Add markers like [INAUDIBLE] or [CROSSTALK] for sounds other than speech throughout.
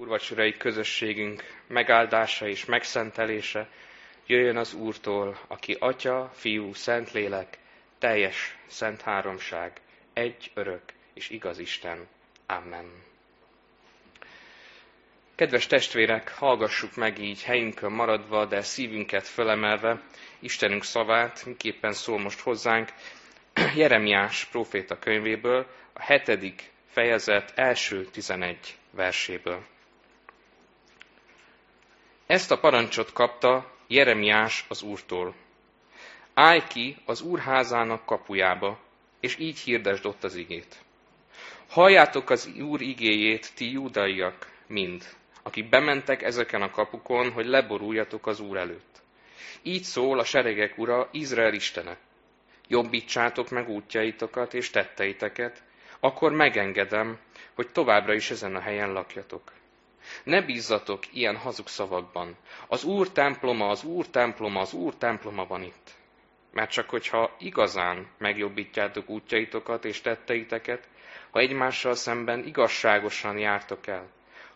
Úrvacsorai közösségünk megáldása és megszentelése jöjjön az Úrtól, aki Atya, Fiú, Szentlélek, teljes szent háromság, egy örök és igaz Isten. Amen. Kedves testvérek, hallgassuk meg így helyünkön maradva, de szívünket fölemelve Istenünk szavát, miképpen szól most hozzánk, [CLEARS THROAT] Jeremiás próféta könyvéből, a hetedik fejezet első tizenegy verséből. Ezt a parancsot kapta Jeremiás az Úrtól. Állj ki az Úrházának kapujába, és így hirdesd ott az igét. Halljátok az Úr igéjét, ti júdaiak, mind, akik bementek ezeken a kapukon, hogy leboruljatok az Úr előtt. Így szól a seregek ura, Izrael istene. Jobbítsátok meg útjaitokat és tetteiteket, akkor megengedem, hogy továbbra is ezen a helyen lakjatok. Ne bízzatok ilyen hazug szavakban. Az Úr temploma, az Úr temploma, az Úr temploma van itt. Mert csak hogyha igazán megjobbítjátok útjaitokat és tetteiteket, ha egymással szemben igazságosan jártok el,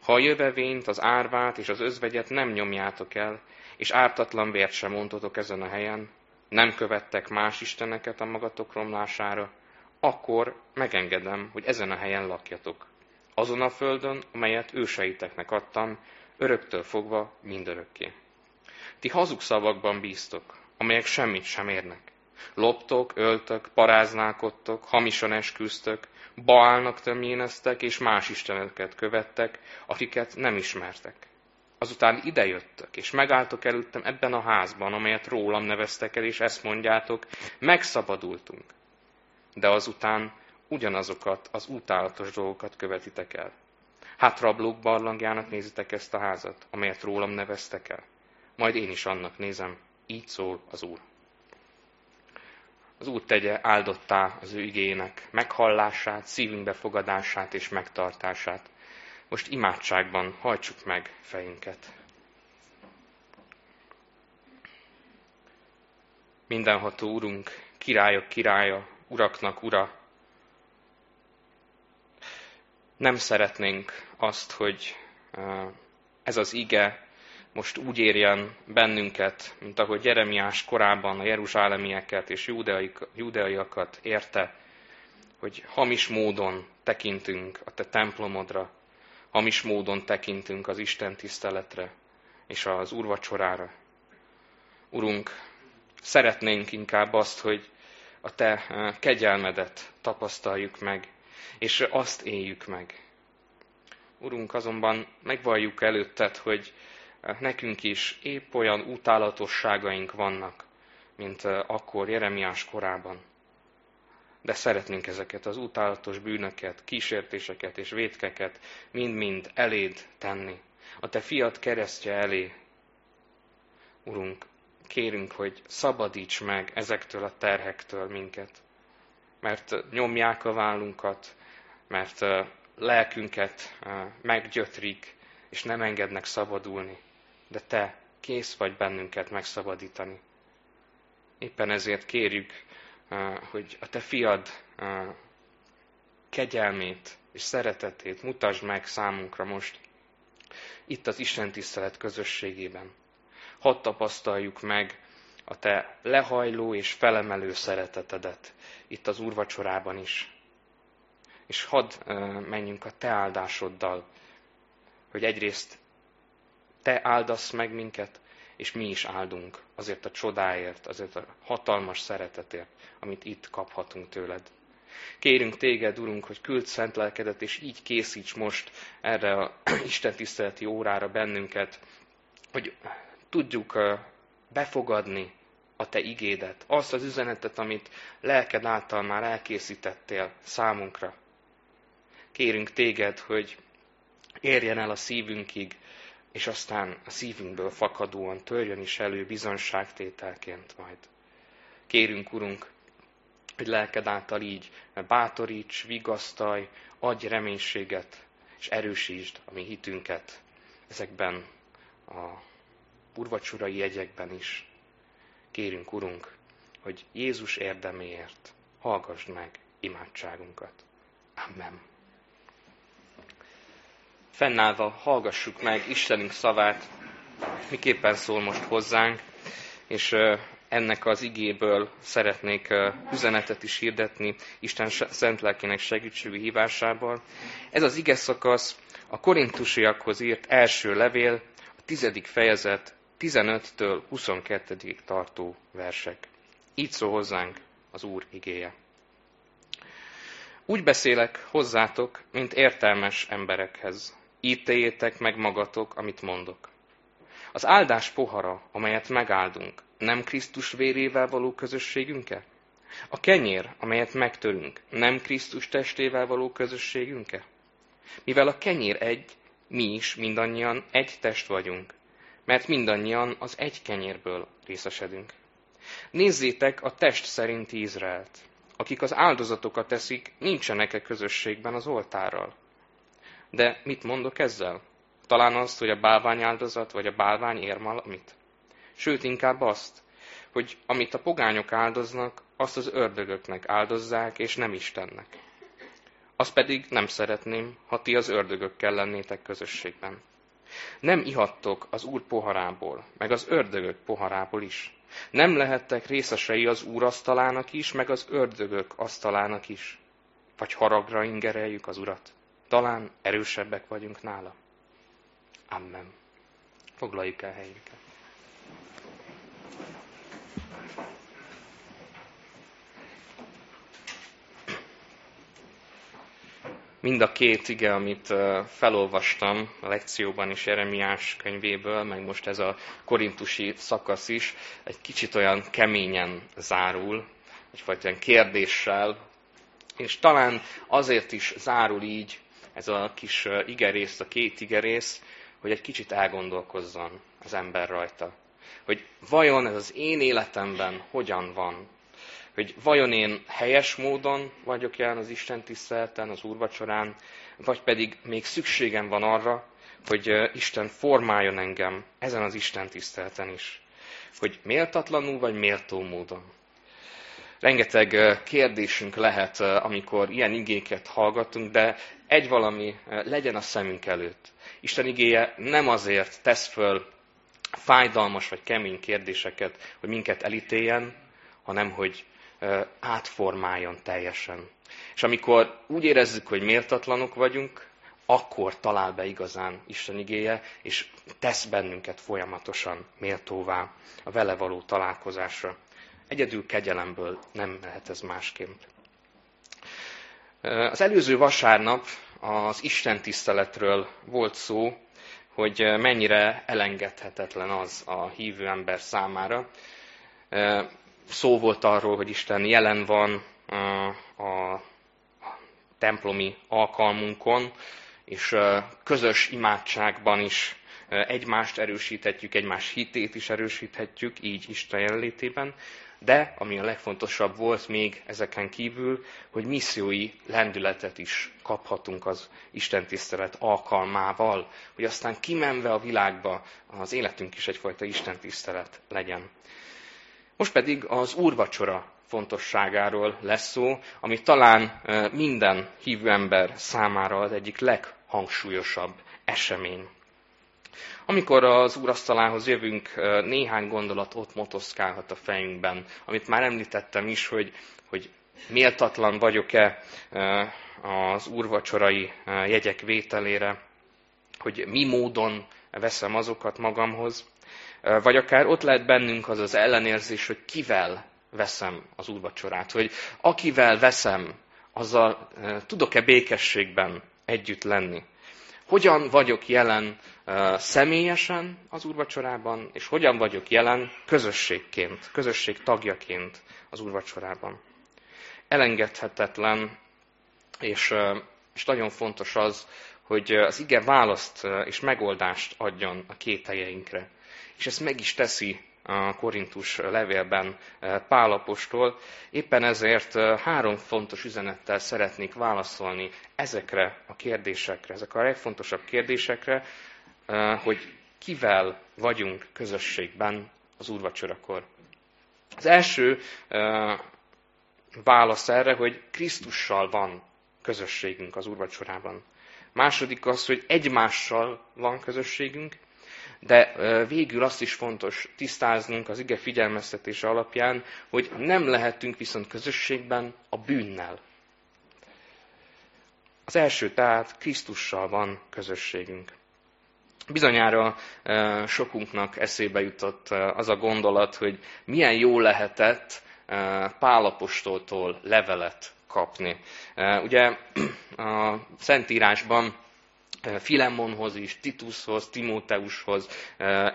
ha a jövevényt, az árvát és az özvegyet nem nyomjátok el, és ártatlan vért sem mondtotok ezen a helyen, nem követtek más isteneket a magatok romlására, akkor megengedem, hogy ezen a helyen lakjatok azon a földön, amelyet őseiteknek adtam, öröktől fogva mindörökké. Ti hazug szavakban bíztok, amelyek semmit sem érnek. Loptok, öltök, paráználkodtok, hamisan esküztök, Baálnak tömjéneztek, és más isteneket követtek, akiket nem ismertek. Azután idejöttök, és megálltok előttem ebben a házban, amelyet rólam neveztek el, és ezt mondjátok, megszabadultunk. De azután ugyanazokat az utálatos dolgokat követitek el. Hát rablók barlangjának nézitek ezt a házat, amelyet rólam neveztek el. Majd én is annak nézem, így szól az Úr. Az Úr tegye áldottá az ő igének meghallását, szívünk befogadását és megtartását. Most imádságban hajtsuk meg fejünket. Mindenható Urunk, királyok királya, uraknak ura, nem szeretnénk azt, hogy ez az ige most úgy érjen bennünket, mint ahogy Jeremiás korában a jeruzsálemieket és judeaiakat érte, hogy hamis módon tekintünk a te templomodra, hamis módon tekintünk az Isten tiszteletre és az úrvacsorára. Urunk, szeretnénk inkább azt, hogy a te kegyelmedet tapasztaljuk meg, és azt éljük meg. Urunk, azonban megvalljuk előtted, hogy nekünk is épp olyan utálatosságaink vannak, mint akkor Jeremiás korában. De szeretnénk ezeket az utálatos bűnöket, kísértéseket és vétkeket mind-mind eléd tenni. A te fiat keresztje elé. Urunk, kérünk, hogy szabadíts meg ezektől a terhektől minket. Mert nyomják a vállunkat, mert lelkünket meggyötrik, és nem engednek szabadulni, de Te kész vagy bennünket megszabadítani. Éppen ezért kérjük, hogy a Te fiad kegyelmét és szeretetét mutasd meg számunkra most, itt az Isten tisztelet közösségében. Hadd tapasztaljuk meg a Te lehajló és felemelő szeretetedet itt az úrvacsorában is és hadd menjünk a te áldásoddal, hogy egyrészt te áldasz meg minket, és mi is áldunk azért a csodáért, azért a hatalmas szeretetért, amit itt kaphatunk tőled. Kérünk téged, Urunk, hogy küld szent lelkedet, és így készíts most erre a [CLEARS THROAT] Isten tiszteleti órára bennünket, hogy tudjuk befogadni a te igédet, azt az üzenetet, amit lelked által már elkészítettél számunkra. Kérünk téged, hogy érjen el a szívünkig, és aztán a szívünkből fakadóan törjön is elő bizonságtételként majd. Kérünk, Urunk, hogy lelked által így bátoríts, vigasztalj, adj reménységet, és erősítsd a mi hitünket ezekben a urvacsurai jegyekben is. Kérünk, Urunk, hogy Jézus érdeméért hallgassd meg imádságunkat. Amen. fennállva hallgassuk meg Istenünk szavát, miképpen szól most hozzánk, és ennek az igéből szeretnék üzenetet is hirdetni Isten szent lelkének segítségű hívásával. Ez az ige szakasz a korintusiakhoz írt első levél, a tizedik fejezet 15-től 22 tartó versek. Így szól hozzánk az Úr igéje. Úgy beszélek hozzátok, mint értelmes emberekhez. Ítéljétek meg magatok, amit mondok. Az áldás pohara, amelyet megáldunk, nem Krisztus vérével való közösségünke? A kenyér, amelyet megtörünk, nem Krisztus testével való közösségünke? Mivel a kenyér egy, mi is mindannyian egy test vagyunk, mert mindannyian az egy kenyérből részesedünk. Nézzétek a test szerinti Izraelt. Akik az áldozatokat teszik, nincsenek-e közösségben az oltárral? De mit mondok ezzel? Talán azt, hogy a bálvány áldozat vagy a bálvány ér valamit? Sőt, inkább azt, hogy amit a pogányok áldoznak, azt az ördögöknek áldozzák, és nem Istennek. Azt pedig nem szeretném, ha ti az ördögökkel lennétek közösségben. Nem ihattok az Úr poharából, meg az ördögök poharából is. Nem lehettek részesei az Úr asztalának is, meg az ördögök asztalának is. Vagy haragra ingereljük az Urat. Talán erősebbek vagyunk nála. Amen. Foglaljuk el helyünket. Mind a két ige, amit felolvastam a lekcióban is Jeremiás könyvéből, meg most ez a korintusi szakasz is, egy kicsit olyan keményen zárul, egyfajta olyan kérdéssel, és talán azért is zárul így ez a kis igerész, a két igerész, hogy egy kicsit elgondolkozzon az ember rajta. Hogy vajon ez az én életemben hogyan van? Hogy vajon én helyes módon vagyok jelen az Isten tiszteleten, az úrvacsorán, vagy pedig még szükségem van arra, hogy Isten formáljon engem ezen az Isten tiszteleten is. Hogy méltatlanul vagy méltó módon. Rengeteg kérdésünk lehet, amikor ilyen igéket hallgatunk, de egy valami legyen a szemünk előtt. Isten igéje nem azért tesz föl fájdalmas vagy kemény kérdéseket, hogy minket elítéljen, hanem hogy átformáljon teljesen. És amikor úgy érezzük, hogy méltatlanok vagyunk, akkor talál be igazán Isten igéje, és tesz bennünket folyamatosan méltóvá a vele való találkozásra. Egyedül kegyelemből nem lehet ez másképp. Az előző vasárnap az Isten tiszteletről volt szó, hogy mennyire elengedhetetlen az a hívő ember számára szó volt arról, hogy Isten jelen van a templomi alkalmunkon, és közös imádságban is egymást erősíthetjük, egymás hitét is erősíthetjük, így Isten jelenlétében, de ami a legfontosabb volt még ezeken kívül, hogy missziói lendületet is kaphatunk az Isten tisztelet alkalmával, hogy aztán kimenve a világba az életünk is egyfajta Isten tisztelet legyen. Most pedig az úrvacsora fontosságáról lesz szó, ami talán minden hívő ember számára az egyik leghangsúlyosabb esemény. Amikor az úrasztalához jövünk, néhány gondolat ott motoszkálhat a fejünkben, amit már említettem is, hogy, hogy méltatlan vagyok-e az úrvacsorai jegyek vételére, hogy mi módon veszem azokat magamhoz. Vagy akár ott lehet bennünk az az ellenérzés, hogy kivel veszem az úrvacsorát, hogy akivel veszem, azzal tudok-e békességben együtt lenni. Hogyan vagyok jelen személyesen az úrvacsorában, és hogyan vagyok jelen közösségként, közösség tagjaként az úrvacsorában. Elengedhetetlen, és, és nagyon fontos az, hogy az ige választ és megoldást adjon a két helyeinkre. És ezt meg is teszi a Korintus levélben eh, Pálapostól. Éppen ezért eh, három fontos üzenettel szeretnék válaszolni ezekre a kérdésekre, ezek a legfontosabb kérdésekre, eh, hogy kivel vagyunk közösségben az úrvacsorakor. Az első válasz erre, hogy Krisztussal van közösségünk az úrvacsorában. második az, hogy egymással van közösségünk, de végül azt is fontos tisztáznunk az ige figyelmeztetése alapján, hogy nem lehetünk viszont közösségben a bűnnel. Az első tehát Krisztussal van közösségünk. Bizonyára sokunknak eszébe jutott az a gondolat, hogy milyen jó lehetett Pálapostoltól levelet kapni. Ugye [CLEARS THROAT] a Szentírásban Filemonhoz is, Titushoz, Timóteushoz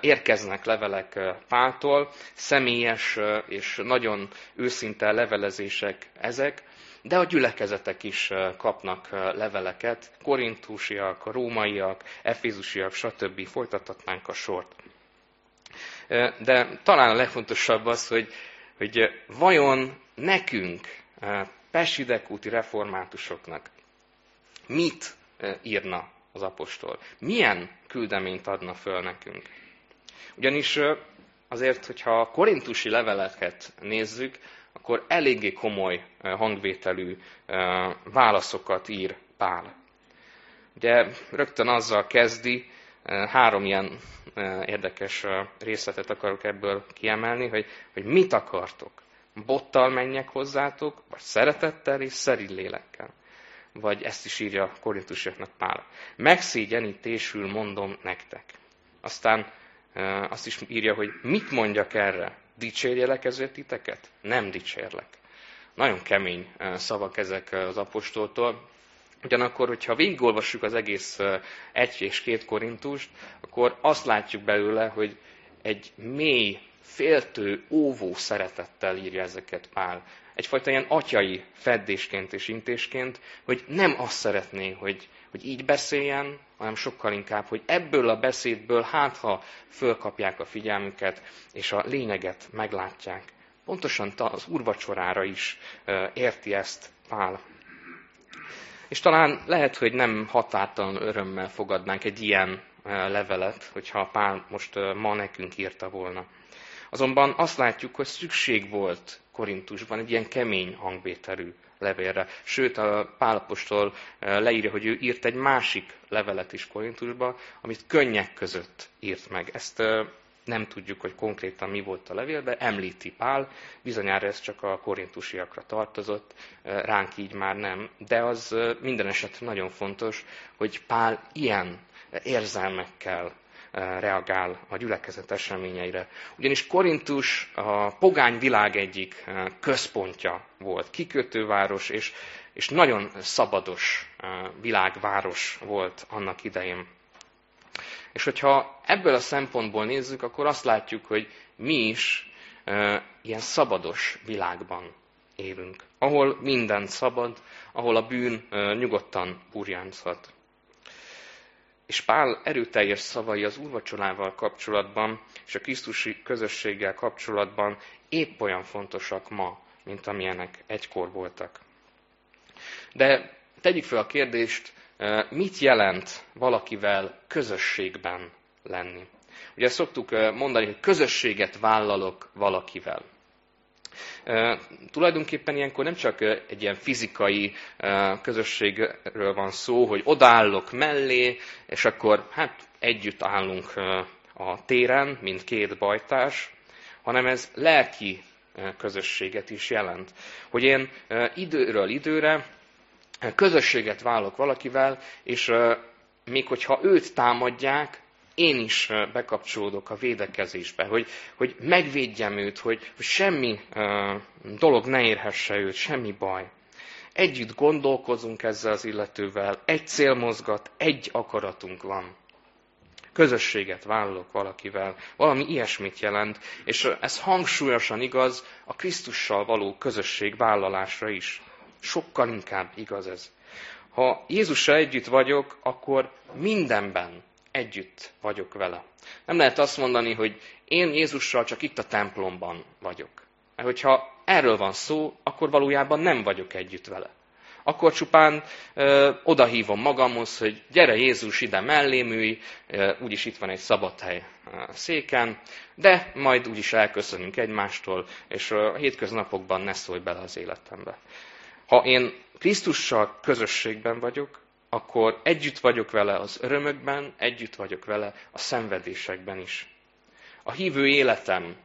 érkeznek levelek Páltól, személyes és nagyon őszinte levelezések ezek, de a gyülekezetek is kapnak leveleket, korintusiak, rómaiak, efézusiak, stb. folytathatnánk a sort. De talán a legfontosabb az, hogy, hogy vajon nekünk, pesidekúti reformátusoknak mit írna az apostol? Milyen küldeményt adna föl nekünk? Ugyanis azért, hogyha a korintusi leveleket nézzük, akkor eléggé komoly hangvételű válaszokat ír Pál. Ugye rögtön azzal kezdi, három ilyen érdekes részletet akarok ebből kiemelni, hogy, hogy mit akartok. Bottal menjek hozzátok, vagy szeretettel és szerint lélekkel. Vagy ezt is írja a korintusiaknak Pál. Megszégyenítésül mondom nektek. Aztán azt is írja, hogy mit mondjak erre. Dicsérjelek ezért titeket? Nem dicsérlek. Nagyon kemény szavak ezek az apostoltól. Ugyanakkor, hogyha végigolvassuk az egész egy és két korintust, akkor azt látjuk belőle, hogy egy mély, féltő, óvó szeretettel írja ezeket Pál. Egyfajta ilyen atyai feddésként és intésként, hogy nem azt szeretné, hogy, hogy így beszéljen, hanem sokkal inkább, hogy ebből a beszédből hát ha fölkapják a figyelmüket, és a lényeget meglátják. Pontosan az úrvacsorára is érti ezt Pál. És talán lehet, hogy nem határtalan örömmel fogadnánk egy ilyen levelet, hogyha Pál most ma nekünk írta volna. Azonban azt látjuk, hogy szükség volt Korintusban egy ilyen kemény hangvételű levélre. Sőt, a Pálapostól leírja, hogy ő írt egy másik levelet is Korintusba, amit könnyek között írt meg. Ezt nem tudjuk, hogy konkrétan mi volt a levél, de említi Pál, bizonyára ez csak a korintusiakra tartozott, ránk így már nem. De az minden esetre nagyon fontos, hogy Pál ilyen érzelmekkel reagál a gyülekezet eseményeire. Ugyanis Korintus a pogány világ egyik központja volt, kikötőváros, és, és nagyon szabados világváros volt annak idején. És hogyha ebből a szempontból nézzük, akkor azt látjuk, hogy mi is ilyen szabados világban élünk, ahol minden szabad, ahol a bűn nyugodtan burjánzhat. És Pál erőteljes szavai az úrvacsolával kapcsolatban és a Krisztusi közösséggel kapcsolatban épp olyan fontosak ma, mint amilyenek egykor voltak. De tegyük fel a kérdést, mit jelent valakivel közösségben lenni? Ugye szoktuk mondani, hogy közösséget vállalok valakivel. Tulajdonképpen ilyenkor nem csak egy ilyen fizikai közösségről van szó, hogy odállok mellé, és akkor hát együtt állunk a téren, mint két bajtárs, hanem ez lelki közösséget is jelent. Hogy én időről időre közösséget vállalok valakivel, és még hogyha őt támadják, én is bekapcsolódok a védekezésbe, hogy, hogy megvédjem őt, hogy, hogy semmi dolog ne érhesse őt, semmi baj. Együtt gondolkozunk ezzel az illetővel, egy cél mozgat, egy akaratunk van. Közösséget vállalok valakivel, valami ilyesmit jelent, és ez hangsúlyosan igaz a Krisztussal való közösség vállalásra is. Sokkal inkább igaz ez. Ha Jézussal együtt vagyok, akkor mindenben együtt vagyok vele. Nem lehet azt mondani, hogy én Jézussal csak itt a templomban vagyok. Mert hogyha erről van szó, akkor valójában nem vagyok együtt vele. Akkor csupán ö, odahívom magamhoz, hogy gyere Jézus ide mellém ülj, ö, úgyis itt van egy szabad hely széken, de majd úgyis elköszönünk egymástól, és a hétköznapokban ne szólj bele az életembe. Ha én Krisztussal közösségben vagyok, akkor együtt vagyok vele az örömökben, együtt vagyok vele a szenvedésekben is. A hívő életem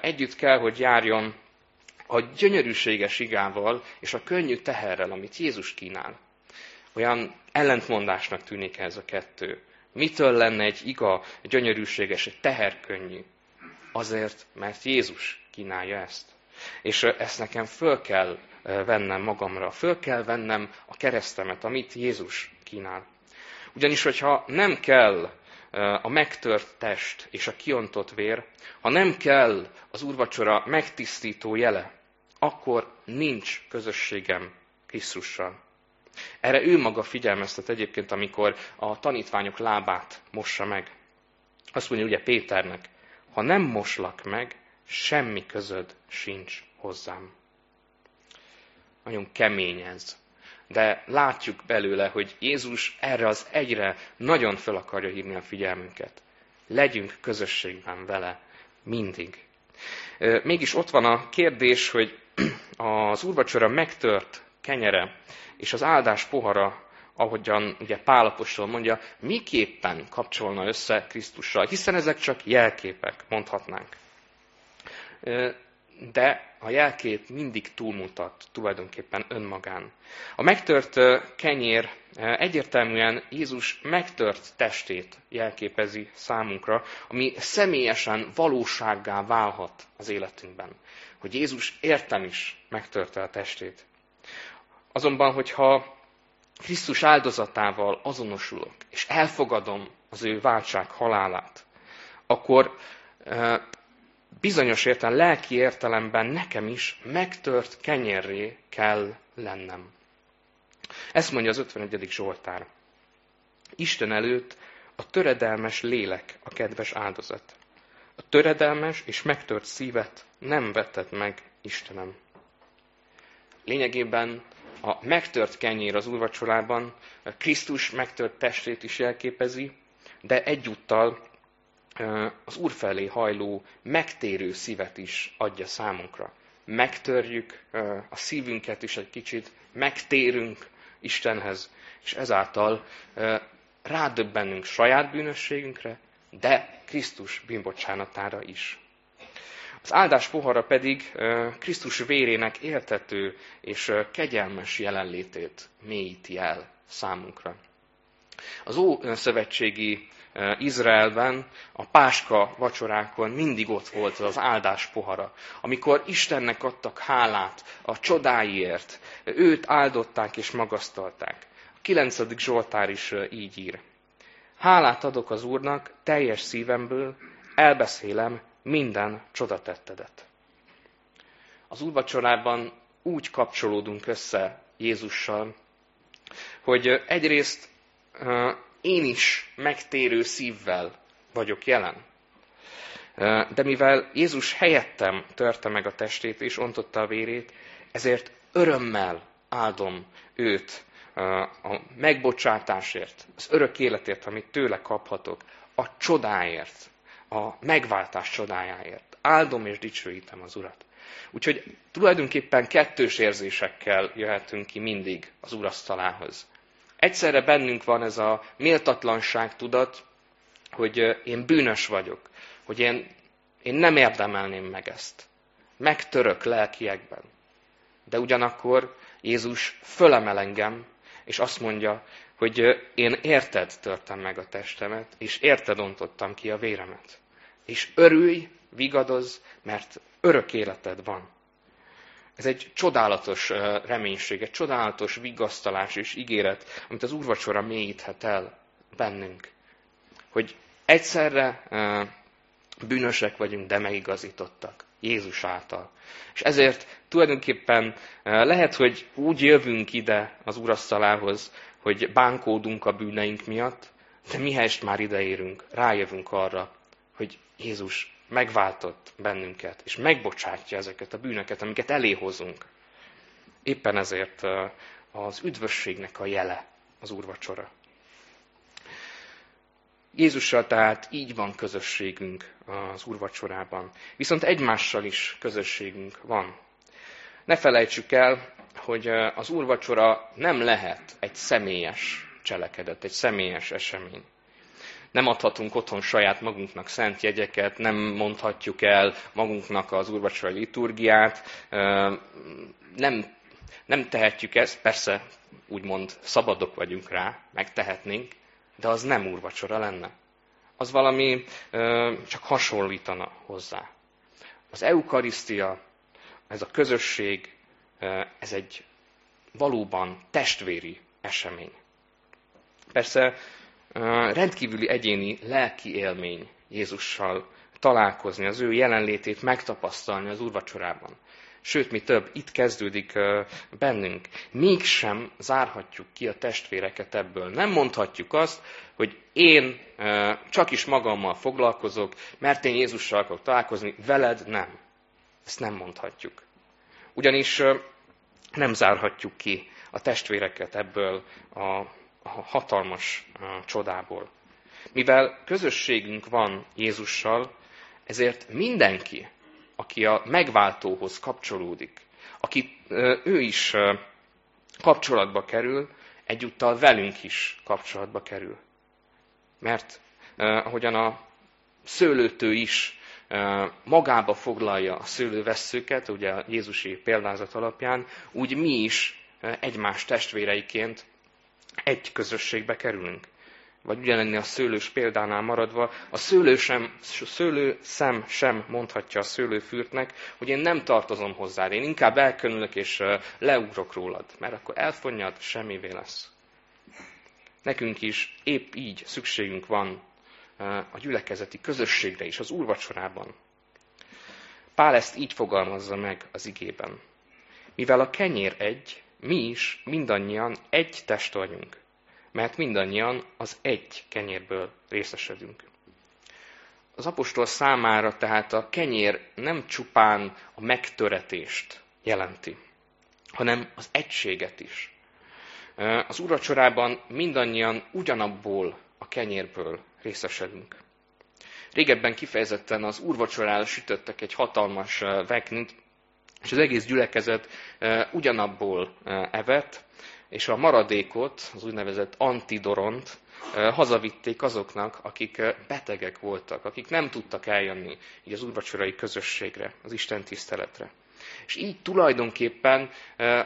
együtt kell, hogy járjon a gyönyörűséges igával és a könnyű teherrel, amit Jézus kínál. Olyan ellentmondásnak tűnik ez a kettő. Mitől lenne egy iga gyönyörűséges, egy teher könnyű? Azért, mert Jézus kínálja ezt. És ezt nekem föl kell vennem magamra, föl kell vennem a keresztemet, amit Jézus kínál. Ugyanis, hogyha nem kell a megtört test és a kiontott vér, ha nem kell az úrvacsora megtisztító jele, akkor nincs közösségem Krisztussal. Erre ő maga figyelmeztet egyébként, amikor a tanítványok lábát mossa meg. Azt mondja ugye Péternek, ha nem moslak meg, semmi közöd sincs hozzám. Nagyon kemény ez. De látjuk belőle, hogy Jézus erre az egyre nagyon fel akarja hívni a figyelmünket. Legyünk közösségben vele mindig. Mégis ott van a kérdés, hogy [CLEARS THROAT] az úrvacsora megtört kenyere és az áldás pohara, ahogyan ugye Pálapostól mondja, miképpen kapcsolna össze Krisztussal, hiszen ezek csak jelképek, mondhatnánk de a jelkép mindig túlmutat tulajdonképpen önmagán. A megtört kenyér egyértelműen Jézus megtört testét jelképezi számunkra, ami személyesen valósággá válhat az életünkben. Hogy Jézus értem is megtörte a testét. Azonban, hogyha Krisztus áldozatával azonosulok, és elfogadom az ő váltság halálát, akkor bizonyos értelem, lelki értelemben nekem is megtört kenyerré kell lennem. Ezt mondja az 51. Zsoltár. Isten előtt a töredelmes lélek a kedves áldozat. A töredelmes és megtört szívet nem vetted meg, Istenem. Lényegében a megtört kenyér az úrvacsorában Krisztus megtört testét is jelképezi, de egyúttal az Úr felé hajló, megtérő szívet is adja számunkra. Megtörjük a szívünket is egy kicsit, megtérünk Istenhez, és ezáltal rádöbbenünk saját bűnösségünkre, de Krisztus bűnbocsánatára is. Az áldás pohara pedig Krisztus vérének éltető és kegyelmes jelenlétét mélyíti el számunkra. Az Ószövetségi Izraelben a páska vacsorákon mindig ott volt az áldás pohara, amikor Istennek adtak hálát a csodáiért, őt áldották és magasztalták. A 9. Zsoltár is így ír. Hálát adok az Úrnak teljes szívemből, elbeszélem minden csodatettedet. Az úrvacsorában úgy kapcsolódunk össze Jézussal, hogy egyrészt én is megtérő szívvel vagyok jelen. De mivel Jézus helyettem törte meg a testét és ontotta a vérét, ezért örömmel áldom őt a megbocsátásért, az örök életért, amit tőle kaphatok, a csodáért, a megváltás csodájáért. Áldom és dicsőítem az Urat. Úgyhogy tulajdonképpen kettős érzésekkel jöhetünk ki mindig az urasztalához. Egyszerre bennünk van ez a méltatlanság tudat, hogy én bűnös vagyok, hogy én, én nem érdemelném meg ezt. Megtörök lelkiekben. De ugyanakkor Jézus fölemel engem, és azt mondja, hogy én érted törtem meg a testemet, és érted ontottam ki a véremet. És örülj, vigadoz, mert örök életed van. Ez egy csodálatos reménység, egy csodálatos vigasztalás és ígéret, amit az úrvacsora mélyíthet el bennünk. Hogy egyszerre bűnösek vagyunk, de megigazítottak. Jézus által. És ezért tulajdonképpen lehet, hogy úgy jövünk ide az urasztalához, hogy bánkódunk a bűneink miatt, de mihelyest már ideérünk, rájövünk arra, hogy Jézus megváltott bennünket, és megbocsátja ezeket a bűnöket, amiket eléhozunk. Éppen ezért az üdvösségnek a jele az úrvacsora. Jézussal tehát így van közösségünk az úrvacsorában. Viszont egymással is közösségünk van. Ne felejtsük el, hogy az úrvacsora nem lehet egy személyes cselekedet, egy személyes esemény. Nem adhatunk otthon saját magunknak szent jegyeket, nem mondhatjuk el magunknak az úrvacsorai liturgiát, nem, nem tehetjük ezt, persze úgymond szabadok vagyunk rá, megtehetnénk, de az nem úrvacsora lenne. Az valami csak hasonlítana hozzá. Az eukarisztia, ez a közösség, ez egy valóban testvéri esemény. Persze rendkívüli egyéni lelki élmény Jézussal találkozni, az ő jelenlétét megtapasztalni az úrvacsorában. Sőt, mi több, itt kezdődik bennünk. Mégsem zárhatjuk ki a testvéreket ebből. Nem mondhatjuk azt, hogy én csak is magammal foglalkozok, mert én Jézussal akarok találkozni, veled nem. Ezt nem mondhatjuk. Ugyanis nem zárhatjuk ki a testvéreket ebből a hatalmas csodából. Mivel közösségünk van Jézussal, ezért mindenki, aki a megváltóhoz kapcsolódik, aki ő is kapcsolatba kerül, egyúttal velünk is kapcsolatba kerül. Mert ahogyan a szőlőtő is magába foglalja a szőlővesszőket, ugye a Jézusi példázat alapján, úgy mi is egymás testvéreiként egy közösségbe kerülünk. Vagy ugyanenni a szőlős példánál maradva, a szőlő, sem, szőlő szem sem mondhatja a szőlőfürtnek, hogy én nem tartozom hozzá, én inkább elkönülök és leugrok rólad, mert akkor elfonnyad, semmivé lesz. Nekünk is épp így szükségünk van a gyülekezeti közösségre is, az úrvacsorában. Pál ezt így fogalmazza meg az igében. Mivel a kenyér egy, mi is mindannyian egy test vagyunk, mert mindannyian az egy kenyérből részesedünk. Az apostol számára tehát a kenyér nem csupán a megtöretést jelenti, hanem az egységet is. Az uracsorában mindannyian ugyanabból a kenyérből részesedünk. Régebben kifejezetten az úrvacsorára sütöttek egy hatalmas veknit, és az egész gyülekezet ugyanabból evett, és a maradékot, az úgynevezett antidoront hazavitték azoknak, akik betegek voltak, akik nem tudtak eljönni így az úrvacsorai közösségre, az Isten tiszteletre. És így tulajdonképpen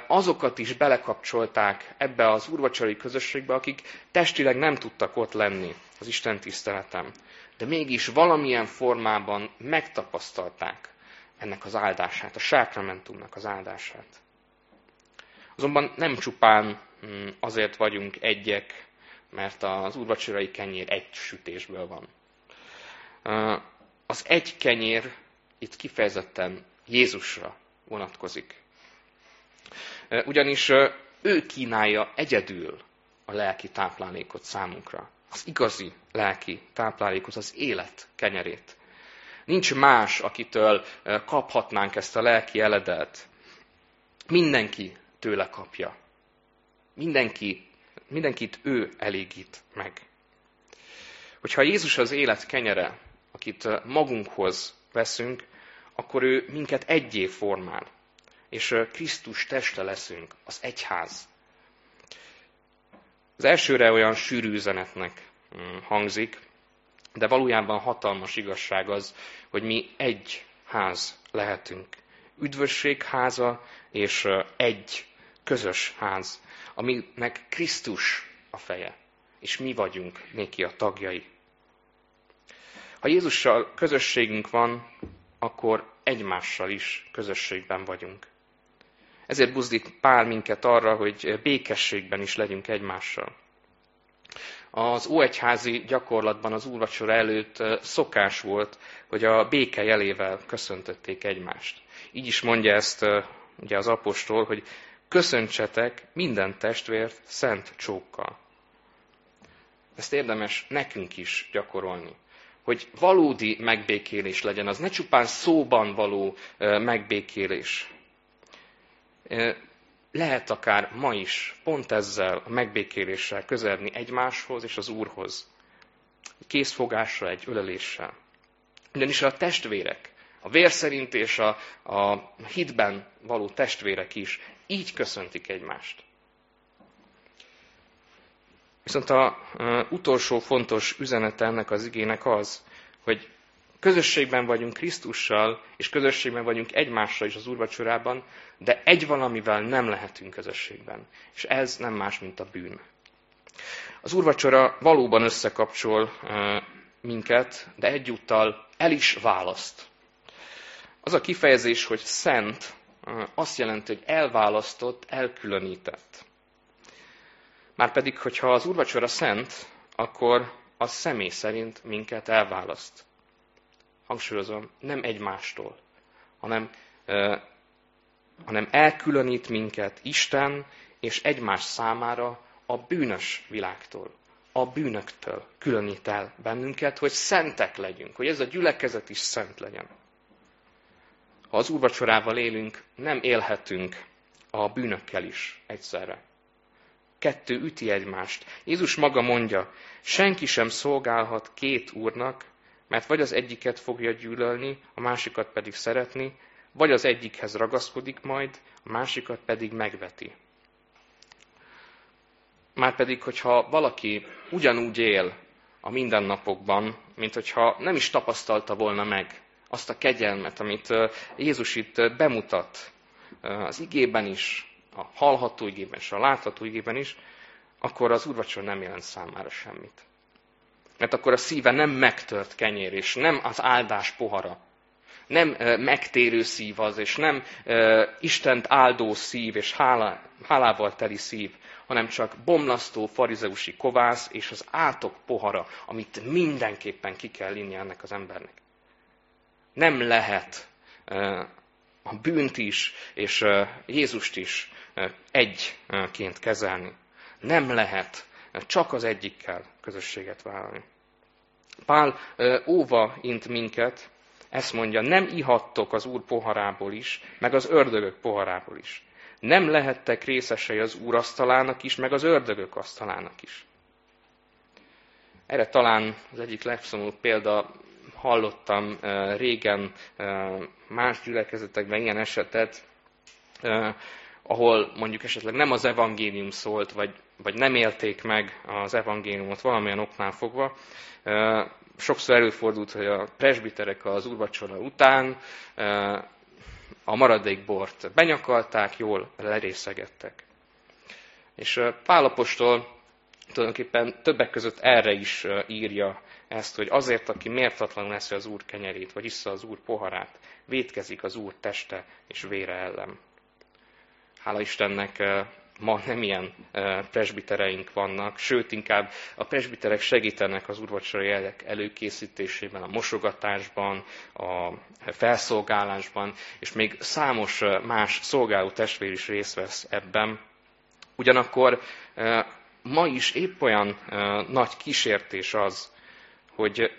azokat is belekapcsolták ebbe az úrvacsorai közösségbe, akik testileg nem tudtak ott lenni az Isten tiszteletem. De mégis valamilyen formában megtapasztalták ennek az áldását, a sákramentumnak az áldását. Azonban nem csupán mm, azért vagyunk egyek, mert az úrvacsorai kenyér egy sütésből van. Az egy kenyér itt kifejezetten Jézusra vonatkozik. Ugyanis ő kínálja egyedül a lelki táplálékot számunkra. Az igazi lelki táplálékot, az élet kenyerét. Nincs más, akitől kaphatnánk ezt a lelki eledelt. Mindenki tőle kapja. Mindenki, mindenkit ő elégít meg. Hogyha Jézus az élet kenyere, akit magunkhoz veszünk, akkor ő minket egyé formál, és Krisztus teste leszünk, az egyház. Az elsőre olyan sűrű üzenetnek mm, hangzik, de valójában hatalmas igazság az, hogy mi egy ház lehetünk. Üdvösség háza és egy közös ház, aminek Krisztus a feje, és mi vagyunk néki a tagjai. Ha Jézussal közösségünk van, akkor egymással is közösségben vagyunk. Ezért buzdít Pál minket arra, hogy békességben is legyünk egymással. Az óegyházi gyakorlatban az úrvacsora előtt szokás volt, hogy a béke jelével köszöntötték egymást. Így is mondja ezt ugye az apostol, hogy köszöntsetek minden testvért szent csókkal. Ezt érdemes nekünk is gyakorolni. Hogy valódi megbékélés legyen, az ne csupán szóban való megbékélés lehet akár ma is pont ezzel a megbékéléssel közelni egymáshoz és az Úrhoz. Egy készfogásra, egy öleléssel. Ugyanis a testvérek, a vér szerint és a, a hitben való testvérek is így köszöntik egymást. Viszont a utolsó fontos üzenete ennek az igének az, hogy közösségben vagyunk Krisztussal, és közösségben vagyunk egymással is az úrvacsorában, de egy valamivel nem lehetünk közösségben. És ez nem más, mint a bűn. Az úrvacsora valóban összekapcsol minket, de egyúttal el is választ. Az a kifejezés, hogy szent, azt jelenti, hogy elválasztott, elkülönített. Márpedig, hogyha az úrvacsora szent, akkor az személy szerint minket elválaszt. Hangsúlyozom, nem egymástól, hanem, hanem elkülönít minket Isten és egymás számára a bűnös világtól, a bűnöktől különít el bennünket, hogy szentek legyünk, hogy ez a gyülekezet is szent legyen. Ha az úrvacsorával élünk, nem élhetünk a bűnökkel is egyszerre. Kettő üti egymást. Jézus maga mondja, senki sem szolgálhat két úrnak, mert vagy az egyiket fogja gyűlölni, a másikat pedig szeretni, vagy az egyikhez ragaszkodik majd, a másikat pedig megveti. Márpedig, hogyha valaki ugyanúgy él a mindennapokban, mint hogyha nem is tapasztalta volna meg azt a kegyelmet, amit Jézus itt bemutat az igében is, a hallható igében és a látható igében is, akkor az úrvacsor nem jelent számára semmit. Mert akkor a szíve nem megtört kenyér, és nem az áldás pohara. Nem megtérő szív az, és nem Istent áldó szív, és hálá, hálával teli szív, hanem csak bomlasztó farizeusi kovász, és az átok pohara, amit mindenképpen ki kell inni ennek az embernek. Nem lehet a bűnt is, és Jézust is egyként kezelni. Nem lehet csak az egyikkel közösséget vállalni. Pál óva int minket, ezt mondja, nem ihattok az Úr poharából is, meg az ördögök poharából is. Nem lehettek részesei az Úr asztalának is, meg az ördögök asztalának is. Erre talán az egyik legszomorúbb példa, hallottam régen más gyülekezetekben ilyen esetet, ahol mondjuk esetleg nem az evangélium szólt, vagy, vagy nem élték meg az evangéliumot valamilyen oknál fogva. Sokszor előfordult, hogy a presbiterek az úrvacsora után a maradék bort benyakalták, jól lerészegettek. És Pálapostól tulajdonképpen többek között erre is írja ezt, hogy azért, aki mértatlanul eszi az Úr kenyerét, vagy issza az Úr poharát, vétkezik az Úr teste és vére ellen. Hála Istennek ma nem ilyen presbitereink vannak, sőt inkább a presbiterek segítenek az úrvacsora jelek előkészítésében, a mosogatásban, a felszolgálásban, és még számos más szolgáló testvér is részt vesz ebben. Ugyanakkor ma is épp olyan nagy kísértés az, hogy,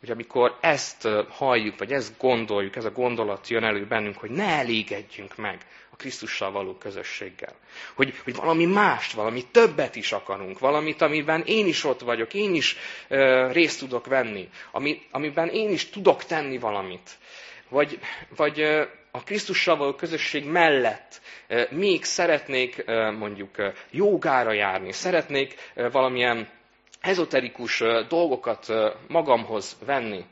hogy amikor ezt halljuk, vagy ezt gondoljuk, ez a gondolat jön elő bennünk, hogy ne elégedjünk meg a Krisztussal való közösséggel. Hogy, hogy valami mást, valami többet is akarunk, valamit, amiben én is ott vagyok, én is ö, részt tudok venni, ami, amiben én is tudok tenni valamit. Vagy, vagy ö, a Krisztussal való közösség mellett ö, még szeretnék ö, mondjuk ö, jogára járni, szeretnék ö, valamilyen ezoterikus dolgokat magamhoz venni.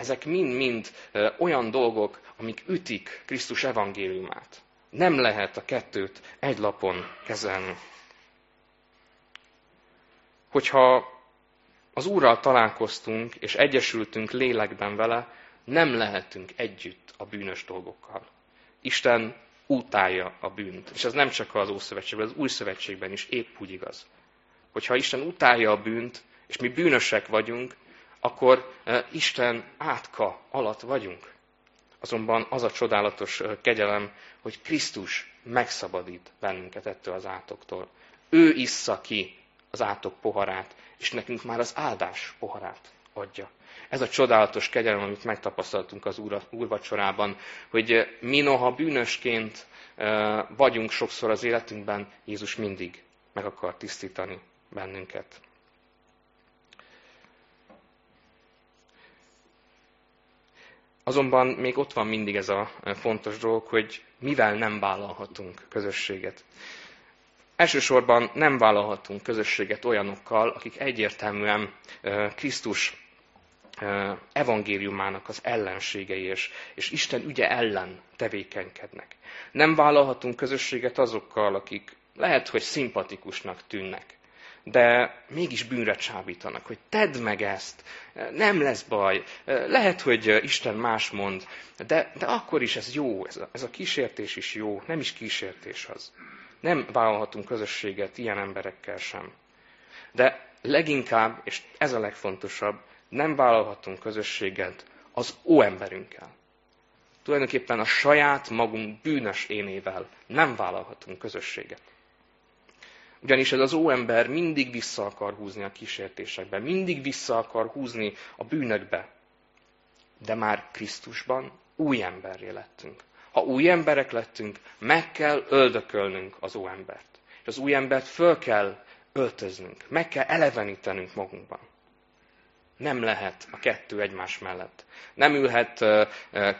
Ezek mind-mind olyan dolgok, amik ütik Krisztus evangéliumát. Nem lehet a kettőt egy lapon kezelni. Hogyha az Úrral találkoztunk, és egyesültünk lélekben vele, nem lehetünk együtt a bűnös dolgokkal. Isten utálja a bűnt. És ez nem csak az Ószövetségben, az Új Szövetségben is épp úgy igaz. Hogyha Isten utálja a bűnt, és mi bűnösek vagyunk, akkor Isten átka alatt vagyunk. Azonban az a csodálatos kegyelem, hogy Krisztus megszabadít bennünket ettől az átoktól. Ő issza ki az átok poharát, és nekünk már az áldás poharát adja. Ez a csodálatos kegyelem, amit megtapasztaltunk az úr, úrvacsorában, hogy mi noha bűnösként vagyunk sokszor az életünkben, Jézus mindig meg akar tisztítani bennünket. Azonban még ott van mindig ez a fontos dolog, hogy mivel nem vállalhatunk közösséget. Elsősorban nem vállalhatunk közösséget olyanokkal, akik egyértelműen Krisztus evangéliumának az ellenségei és, és Isten ügye ellen tevékenykednek. Nem vállalhatunk közösséget azokkal, akik lehet, hogy szimpatikusnak tűnnek, de mégis bűnre csábítanak, hogy tedd meg ezt, nem lesz baj, lehet, hogy Isten más mond, de, de akkor is ez jó, ez a, ez a kísértés is jó, nem is kísértés az. Nem vállalhatunk közösséget ilyen emberekkel sem. De leginkább, és ez a legfontosabb, nem vállalhatunk közösséget az óemberünkkel. Tulajdonképpen a saját magunk bűnös énével nem vállalhatunk közösséget. Ugyanis ez az óember mindig vissza akar húzni a kísértésekbe, mindig vissza akar húzni a bűnökbe. De már Krisztusban új emberré lettünk. Ha új emberek lettünk, meg kell öldökölnünk az óembert. És az új embert föl kell öltöznünk, meg kell elevenítenünk magunkban. Nem lehet a kettő egymás mellett. Nem ülhet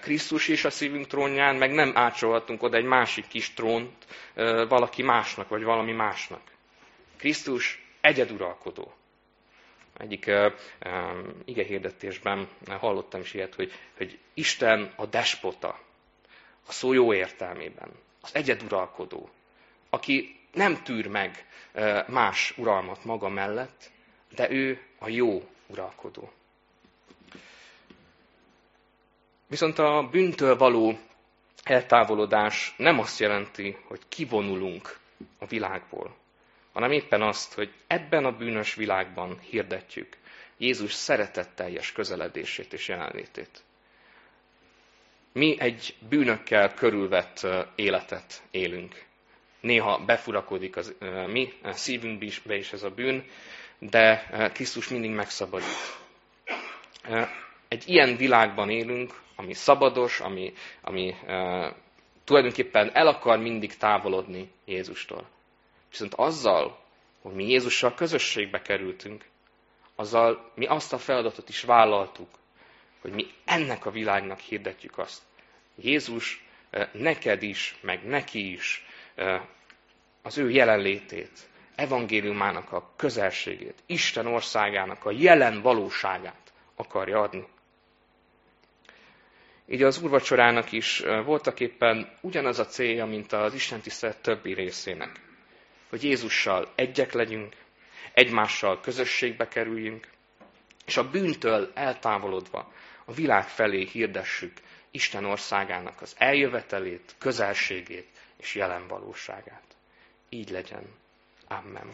Krisztus is a szívünk trónján, meg nem ácsolhatunk oda egy másik kis trónt valaki másnak, vagy valami másnak. Krisztus egyeduralkodó. Egyik uh, ige hirdetésben hallottam is ilyet, hogy, hogy Isten a despota, a szó jó értelmében, az egyeduralkodó, aki nem tűr meg más uralmat maga mellett, de ő a jó uralkodó. Viszont a bűntől való eltávolodás nem azt jelenti, hogy kivonulunk a világból, hanem éppen azt, hogy ebben a bűnös világban hirdetjük Jézus szeretetteljes közeledését és jelenlétét. Mi egy bűnökkel körülvett életet élünk. Néha befurakodik az, mi szívünkbe is ez a bűn, de Krisztus mindig megszabadít. Egy ilyen világban élünk, ami szabados, ami, ami tulajdonképpen el akar mindig távolodni Jézustól. Viszont azzal, hogy mi Jézussal közösségbe kerültünk, azzal mi azt a feladatot is vállaltuk, hogy mi ennek a világnak hirdetjük azt. Jézus neked is, meg neki is az ő jelenlétét, evangéliumának a közelségét, Isten országának a jelen valóságát akarja adni. Így az úrvacsorának is voltak éppen ugyanaz a célja, mint az Isten tisztelet többi részének. Hogy Jézussal egyek legyünk, egymással közösségbe kerüljünk, és a bűntől eltávolodva a világ felé hirdessük Isten országának az eljövetelét, közelségét és jelen valóságát. Így legyen. Amen.